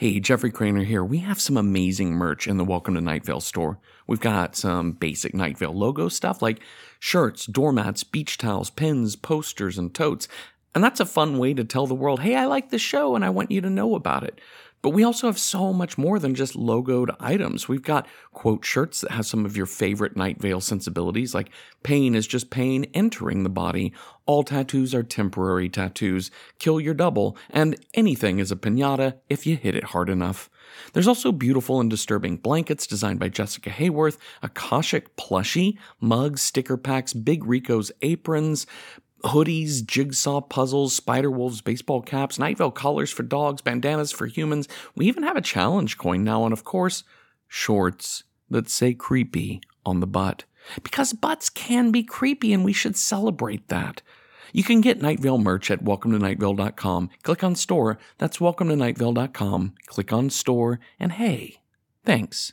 Hey, Jeffrey Cranor here. We have some amazing merch in the Welcome to Night Vale store. We've got some basic Night Vale logo stuff like shirts, doormats, beach towels, pins, posters, and totes. And that's a fun way to tell the world, hey, I like the show and I want you to know about it. But we also have so much more than just logoed items. We've got quote shirts that have some of your favorite Night Vale sensibilities, like pain is just pain entering the body, all tattoos are temporary tattoos, kill your double, and anything is a pinata if you hit it hard enough. There's also beautiful and disturbing blankets designed by Jessica Hayworth, a Khoshekh plushie, mugs, sticker packs, Big Rico's aprons, hoodies, jigsaw puzzles, spider wolves, baseball caps, Night Vale collars for dogs, bandanas for humans. We even have a challenge coin now, and of course, shorts that say creepy on the butt. Because butts can be creepy, and we should celebrate that. You can get Night Vale merch at welcometonightvale.com. Click on store. That's welcometonightvale.com. Click on store, and hey, thanks.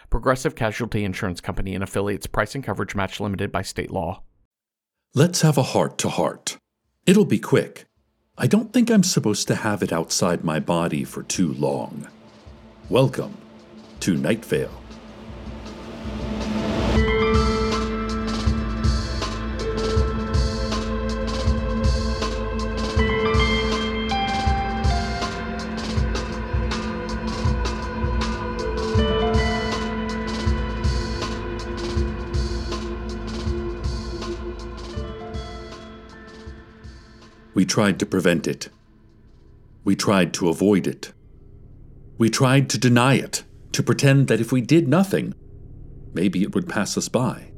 Progressive Casualty Insurance Company and affiliates price and coverage match limited by state law. Let's have a heart to heart. It'll be quick. I don't think I'm supposed to have it outside my body for too long. Welcome to Night Vale. We tried to prevent it. We tried to avoid it. We tried to deny it, to pretend that if we did nothing, maybe it would pass us by.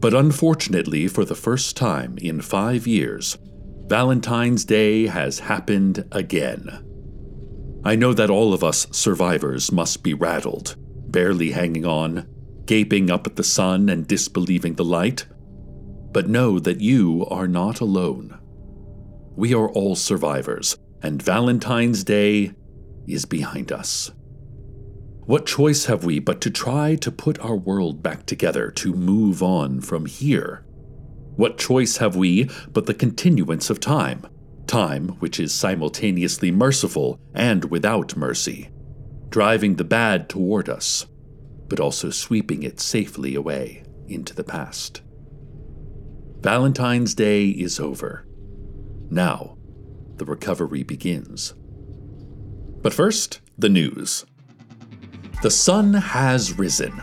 But unfortunately, for the first time in five years, Valentine's Day has happened again. I know that all of us survivors must be rattled, barely hanging on, gaping up at the sun and disbelieving the light. But know that you are not alone. We are all survivors, and Valentine's Day is behind us. What choice have we but to try to put our world back together to move on from here? What choice have we but the continuance of time? Time which is simultaneously merciful and without mercy, driving the bad toward us, but also sweeping it safely away into the past. Valentine's Day is over. Now, the recovery begins. But first, the news. The sun has risen.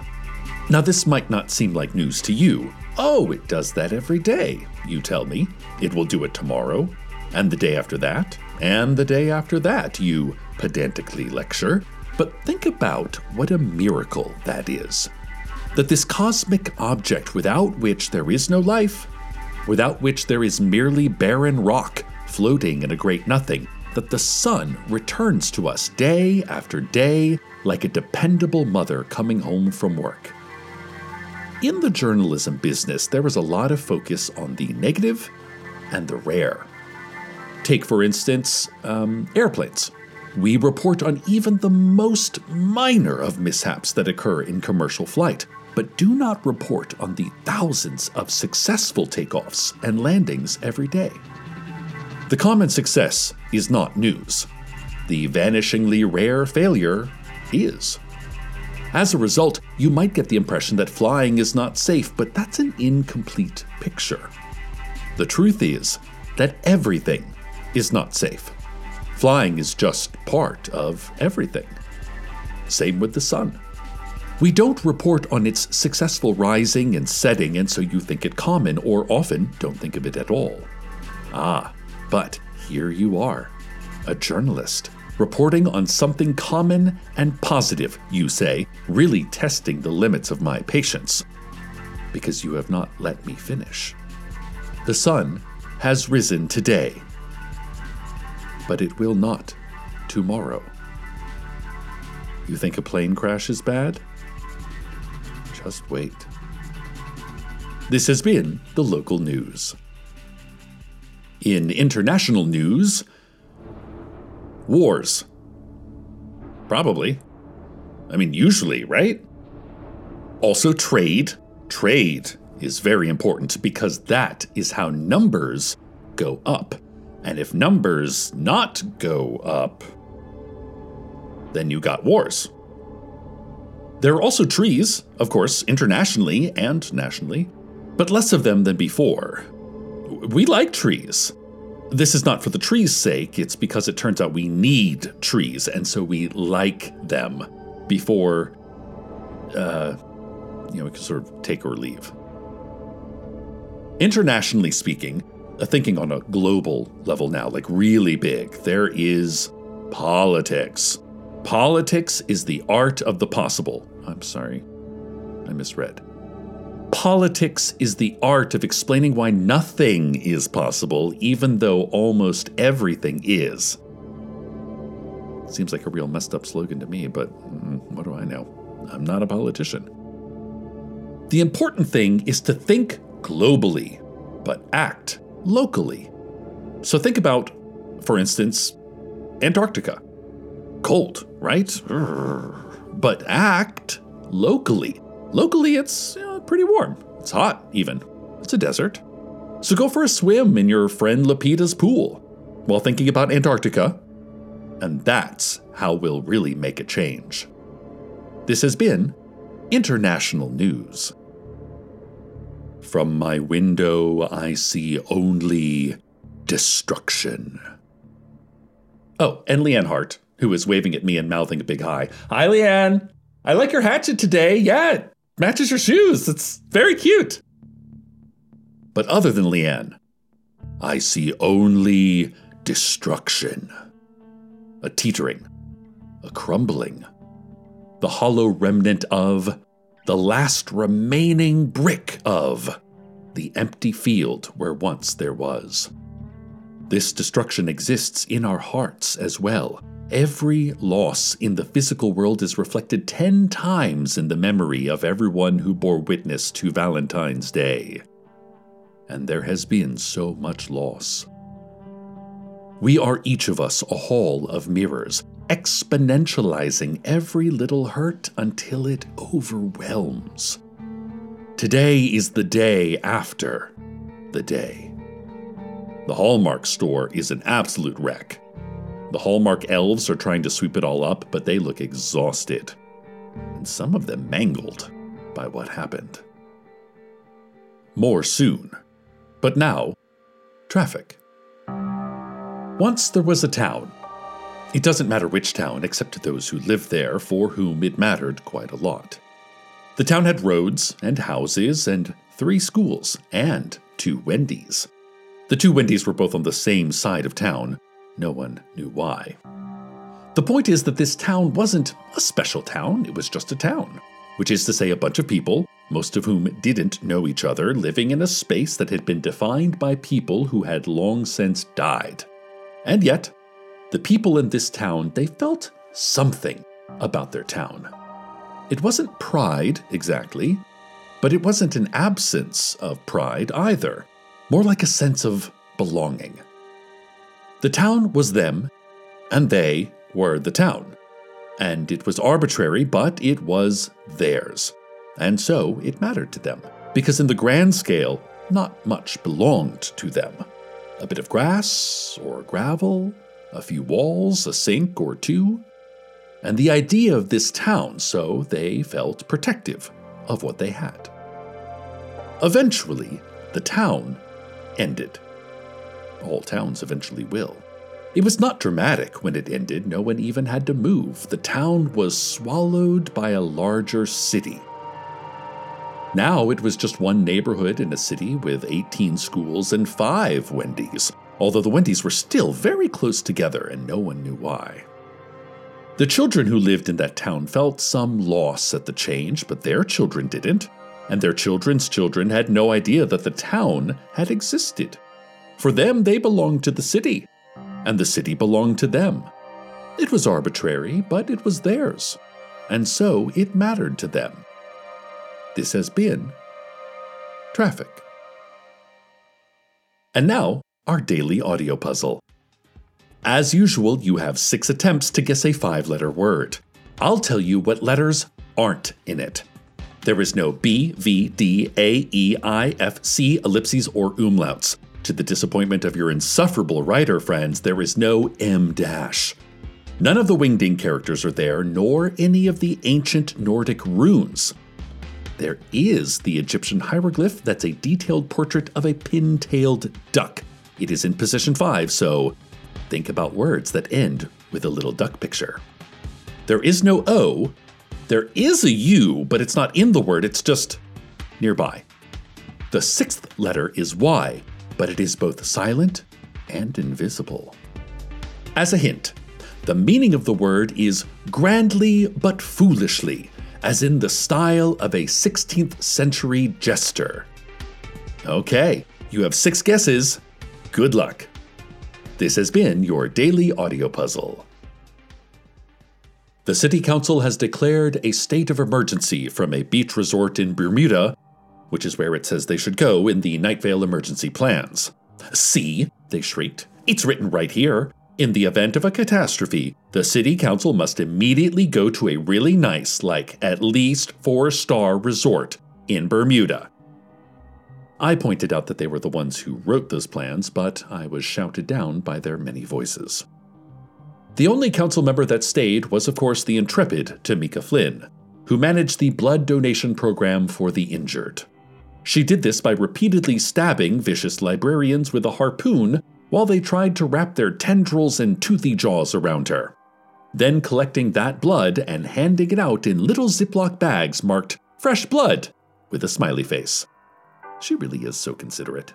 Now, this might not seem like news to you. Oh, it does that every day, you tell me. It will do it tomorrow, and the day after that, and the day after that, you pedantically lecture. But think about what a miracle that is. That this cosmic object without which there is no life without which there is merely barren rock floating in a great nothing, that the sun returns to us day after day like a dependable mother coming home from work. In the journalism business, there is a lot of focus on the negative and the rare. Take, for instance, um, airplanes. We report on even the most minor of mishaps that occur in commercial flight, but do not report on the thousands of successful takeoffs and landings every day. The common success is not news. The vanishingly rare failure is. As a result, you might get the impression that flying is not safe, but that's an incomplete picture. The truth is that everything is not safe. Flying is just part of everything. Same with the sun. We don't report on its successful rising and setting, and so you think it common, or often don't think of it at all. Ah, but here you are, a journalist, reporting on something common and positive, you say, really testing the limits of my patience. Because you have not let me finish. The sun has risen today, but it will not tomorrow. You think a plane crash is bad? Just wait. This has been the local news. In international news, wars. Probably. I mean, usually, right? Also, trade. Trade is very important because that is how numbers go up. And if numbers not go up, then you got wars. There are also trees, of course, internationally and nationally, but less of them than before. We like trees. This is not for the trees' sake, it's because it turns out we need trees, and so we like them before, uh, you know, we can sort of take or leave. Internationally speaking, uh, thinking on a global level now, like really big, there is politics. Politics is the art of the possible. I'm sorry, I misread. Politics is the art of explaining why nothing is possible, even though almost everything is. Seems like a real messed up slogan to me, but mm, what do I know? I'm not a politician. The important thing is to think globally, but act locally. So think about, for instance, Antarctica. Cold, right? But act locally. Locally, it's pretty warm. It's hot, even. It's a desert. So go for a swim in your friend Lapita's pool while thinking about Antarctica. And that's how we'll really make a change. This has been International News. From my window, I see only destruction. Oh, and Leann Hart, who is waving at me and mouthing a big hi. Hi, Leann. I like your hatchet today. Yeah, it matches your shoes. It's very cute. But other than Leann, I see only destruction. A teetering, a crumbling, the hollow remnant of, the last remaining brick of, the empty field where once there was. This destruction exists in our hearts as well. Every loss in the physical world is reflected 10 times in the memory of everyone who bore witness to Valentine's Day. And there has been so much loss. We are each of us a hall of mirrors, exponentializing every little hurt until it overwhelms. Today is the day after the day. The Hallmark store is an absolute wreck. The Hallmark elves are trying to sweep it all up, but they look exhausted. And some of them mangled by what happened. More soon. But now, traffic. Once there was a town. It doesn't matter which town, except to those who lived there, for whom it mattered quite a lot. The town had roads and houses and three schools and two Wendy's. The two Wendy's were both on the same side of town. No one knew why. The point is that this town wasn't a special town, it was just a town, which is to say, a bunch of people, most of whom didn't know each other, living in a space that had been defined by people who had long since died. And yet, the people in this town, they felt something about their town. It wasn't pride exactly, but it wasn't an absence of pride either, more like a sense of belonging. The town was them, and they were the town. And it was arbitrary, but it was theirs. And so it mattered to them, because in the grand scale, not much belonged to them. A bit of grass or gravel, a few walls, a sink or two, and the idea of this town, so they felt protective of what they had. Eventually, the town ended. All towns eventually will. It was not dramatic when it ended, no one even had to move. The town was swallowed by a larger city. Now it was just one neighborhood in a city with 18 schools and five Wendy's, although the Wendy's were still very close together and no one knew why. The children who lived in that town felt some loss at the change, but their children didn't, and their children's children had no idea that the town had existed. For them, they belonged to the city, and the city belonged to them. It was arbitrary, but it was theirs. and so it mattered to them. This has been Traffic. And now, our daily audio puzzle. As usual, you have six attempts to guess a five letter word. I'll tell you what letters aren't in it. There is no B, V, D, A, E, I, F, C, ellipses, or umlauts. To the disappointment of your insufferable writer friends, there is no M dash. None of the wingding characters are there, nor any of the ancient Nordic runes. There is the Egyptian hieroglyph that's a detailed portrait of a pin tailed duck. It is in position 5, so think about words that end with a little duck picture. There is no O. There is a U, but it's not in the word, it's just nearby. The sixth letter is Y, but it is both silent and invisible. As a hint, the meaning of the word is grandly but foolishly, as in the style of a 16th century jester. Okay, you have six guesses. Good luck. This has been your daily audio puzzle. The City Council has declared a state of emergency from a beach resort in Bermuda, which is where it says they should go in the Night Vale emergency plans. See, they shrieked. It's written right here. In the event of a catastrophe, the city council must immediately go to a really nice, like at least four star resort in Bermuda. I pointed out that they were the ones who wrote those plans, but I was shouted down by their many voices. The only council member that stayed was, of course, the intrepid Tamika Flynn, who managed the blood donation program for the injured. She did this by repeatedly stabbing vicious librarians with a harpoon while they tried to wrap their tendrils and toothy jaws around her. Then collecting that blood and handing it out in little Ziploc bags marked Fresh Blood with a smiley face. She really is so considerate.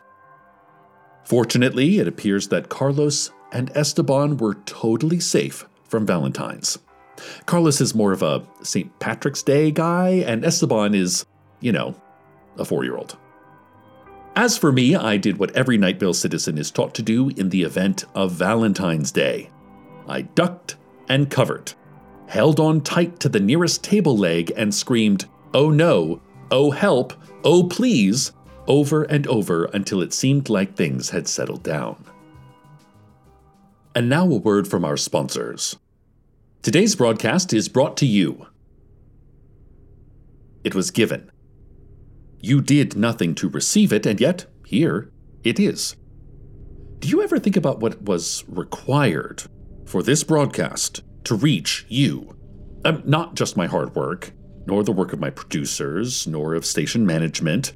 Fortunately, it appears that Carlos and Esteban were totally safe from Valentine's. Carlos is more of a St. Patrick's Day guy, and Esteban is, you know, a four year old. As for me, I did what every Night Vale citizen is taught to do in the event of Valentine's Day. I ducked and covered, held on tight to the nearest table leg, and screamed, Oh no, oh help, oh please, over and over until it seemed like things had settled down. And now a word from our sponsors. Today's broadcast is brought to you. It was given you did nothing to receive it, and yet, here it is. Do you ever think about what was required for this broadcast to reach you? Um, not just my hard work, nor the work of my producers, nor of station management,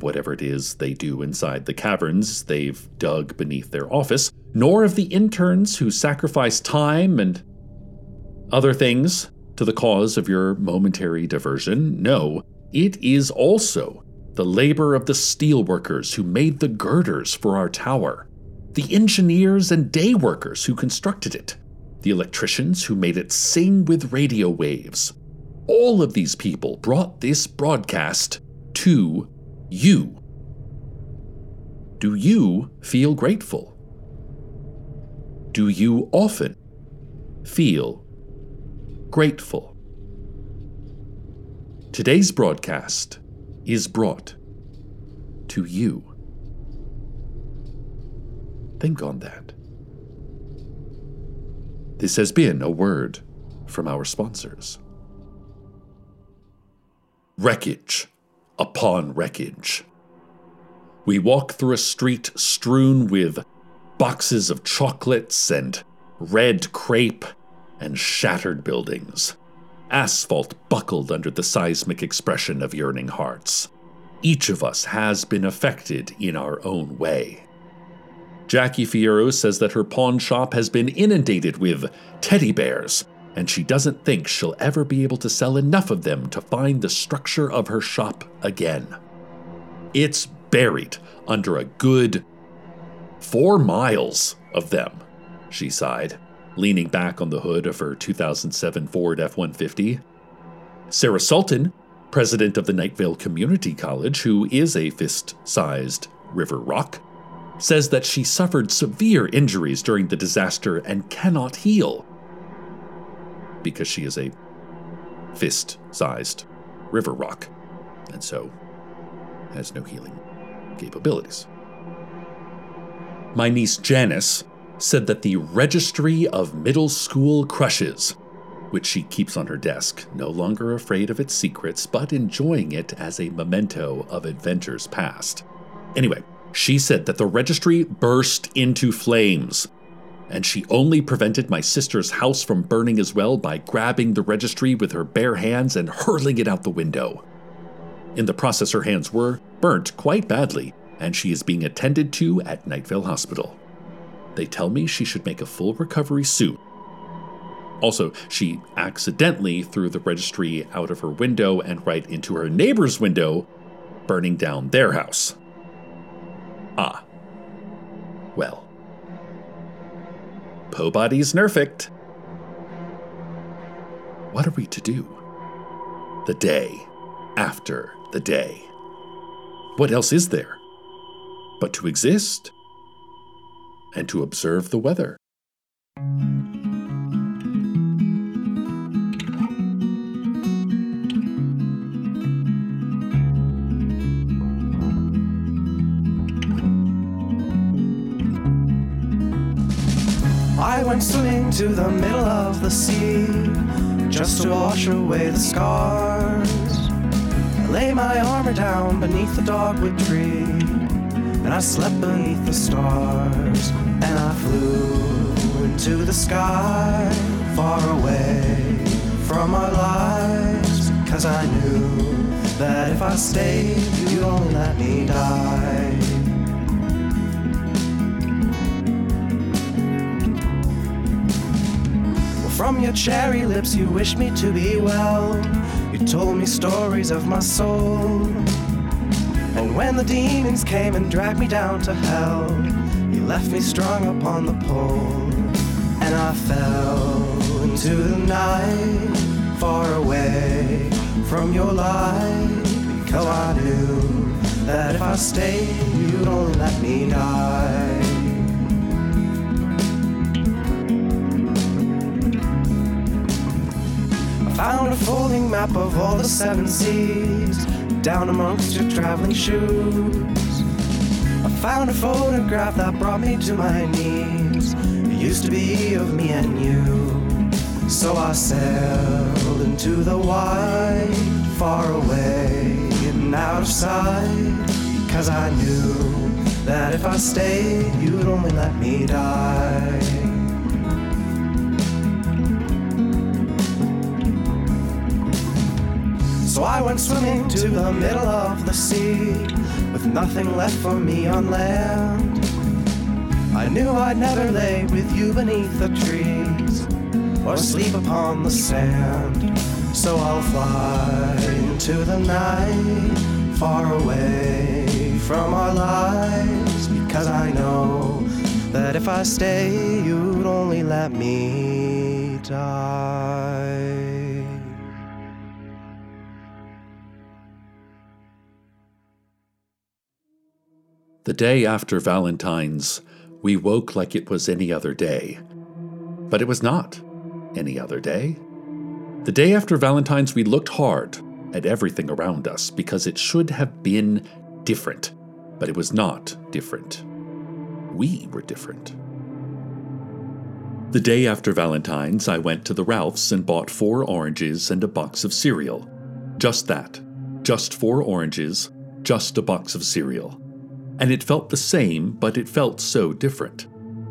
whatever it is they do inside the caverns they've dug beneath their office, nor of the interns who sacrifice time and other things to the cause of your momentary diversion. No, it is also the labor of the steelworkers who made the girders for our tower, the engineers and day workers who constructed it, the electricians who made it sing with radio waves. All of these people brought this broadcast to you. Do you feel grateful? Do you often feel grateful? Today's broadcast is brought to you. Think on that. This has been a word from our sponsors. Wreckage upon wreckage. We walk through a street strewn with boxes of chocolates and red crepe and shattered buildings. Asphalt buckled under the seismic expression of yearning hearts. Each of us has been affected in our own way. Jackie Fierro says that her pawn shop has been inundated with teddy bears, and she doesn't think she'll ever be able to sell enough of them to find the structure of her shop again. It's buried under a good four miles of them, she sighed leaning back on the hood of her 2007 Ford F 150. Sarah Sultan, president of the Night Vale Community College, who is a fist sized river rock, says that she suffered severe injuries during the disaster and cannot heal because she is a fist sized river rock, and so has no healing capabilities. My niece Janice said that the Registry of Middle School Crushes, which she keeps on her desk, no longer afraid of its secrets, but enjoying it as a memento of adventures past. Anyway, she said that the registry burst into flames, and she only prevented my sister's house from burning as well by grabbing the registry with her bare hands and hurling it out the window. In the process, her hands were burnt quite badly, and she is being attended to at Night Vale Hospital. They tell me she should make a full recovery soon. Also, she accidentally threw the registry out of her window and right into her neighbor's window, burning down their house. Ah. Well. Pobody's nerfect. What are we to do? The day after the day. What else is there but to exist and to observe the weather. I went swimming to the middle of the sea just to wash away the scars. I lay my armor down beneath the dogwood tree and I slept beneath the stars, and I flew into the sky, far away from our lives. Cause I knew that if I stayed, you'd only let me die. From your cherry lips, you wished me to be well. You told me stories of my soul and when the demons came and dragged me down to hell, you left me strung upon the pole. And I fell into the night, far away from your light. Because I knew that if I stayed, you'd only let me die. I found a folding map of all the seven seas down amongst your traveling shoes. I found a photograph that brought me to my knees. It used to be of me and you. So I sailed into the wide, far away and out of sight. Cause I knew that if I stayed, you'd only let me die. So I went swimming to the middle of the sea with nothing left for me on land. I knew I'd never lay with you beneath the trees or sleep upon the sand. So I'll fly into the night, far away from our lives, because I know that if I stay, you'd only let me die. The day after Valentine's, we woke like it was any other day. But it was not any other day. The day after Valentine's, we looked hard at everything around us because it should have been different, but it was not different. We were different. The day after Valentine's, I went to the Ralphs and bought four oranges and a box of cereal. Just that. Just four oranges, just a box of cereal and it felt the same, but it felt so different,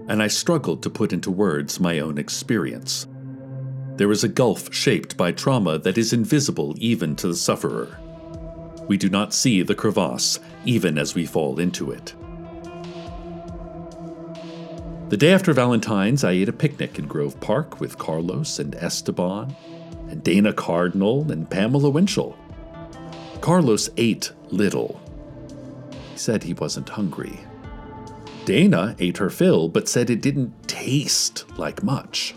and I struggled to put into words my own experience. There is a gulf shaped by trauma that is invisible even to the sufferer. We do not see the crevasse even as we fall into it. The day after Valentine's, I ate a picnic in Grove Park with Carlos and Esteban, and Dana Cardinal and Pamela Winchell. Carlos ate little, he said he wasn't hungry. Dana ate her fill, but said it didn't taste like much.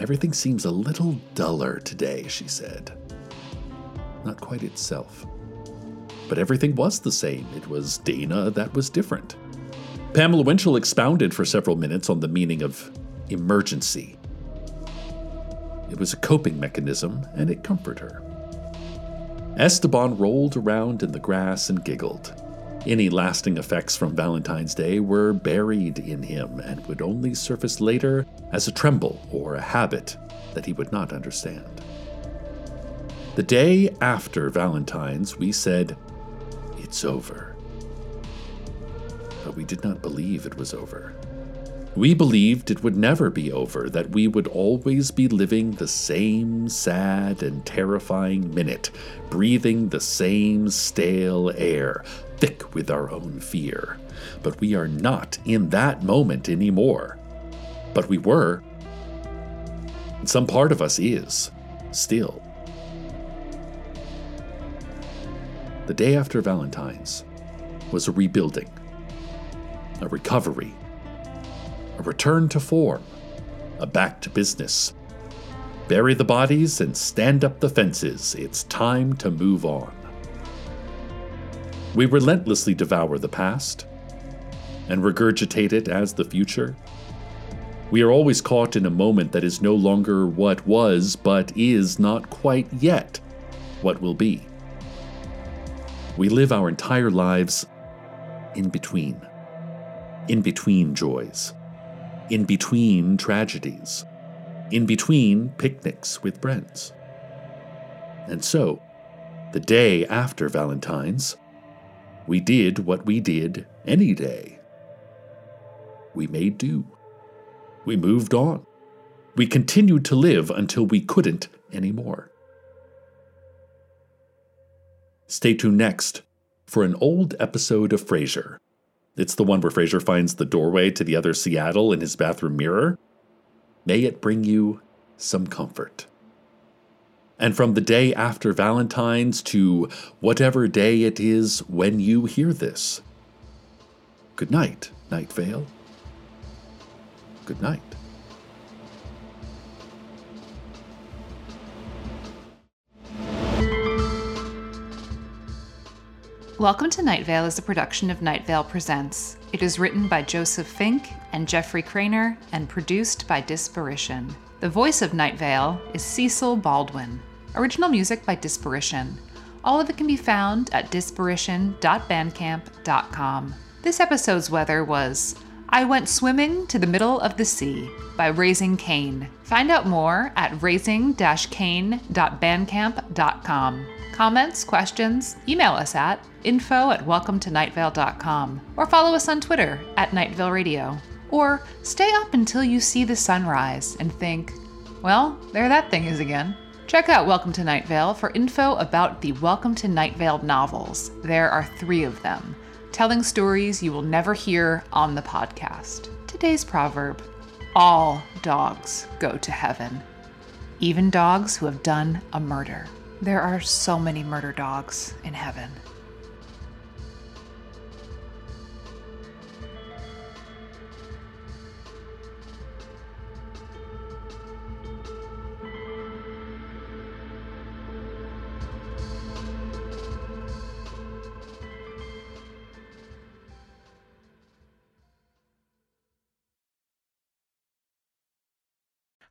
Everything seems a little duller today, she said. Not quite itself. But everything was the same. It was Dana that was different. Pamela Winchell expounded for several minutes on the meaning of emergency. It was a coping mechanism, and it comforted her. Esteban rolled around in the grass and giggled. Any lasting effects from Valentine's Day were buried in him and would only surface later as a tremble or a habit that he would not understand. The day after Valentine's, we said, It's over. But we did not believe it was over. We believed it would never be over, that we would always be living the same sad and terrifying minute, breathing the same stale air, thick with our own fear. But we are not in that moment anymore. But we were. Some part of us is, still. The day after Valentine's was a rebuilding, a recovery return to form, a back to business. Bury the bodies and stand up the fences. It's time to move on. We relentlessly devour the past and regurgitate it as the future. We are always caught in a moment that is no longer what was, but is not quite yet what will be. We live our entire lives in between, in between joys in between tragedies, in between picnics with friends. And so, the day after Valentine's, we did what we did any day. We made do. We moved on. We continued to live until we couldn't anymore. Stay tuned next for an old episode of Frasier it's the one where Frasier finds the doorway to the other Seattle in his bathroom mirror. May it bring you some comfort. And from the day after Valentine's to whatever day it is when you hear this, good night, Night Vale. Good night. Welcome to Night Vale is a production of Night Vale Presents. It is written by Joseph Fink and Jeffrey Cranor and produced by Disparition. The voice of Night Vale is Cecil Baldwin. Original music by Disparition. All of it can be found at disparition.bandcamp.com. This episode's weather was I Went Swimming to the Middle of the Sea by Raising Cain. Find out more at raising-cain.bandcamp.com. Comments, questions, email us at info at welcometonightvale.com or follow us on Twitter at Nightvale Radio. Or stay up until you see the sunrise and think, well, there that thing is again. Check out Welcome to Night Vale for info about the Welcome to Night Vale novels. There are three of them, telling stories you will never hear on the podcast. Today's proverb All dogs go to heaven, even dogs who have done a murder. There are so many murder dogs in heaven.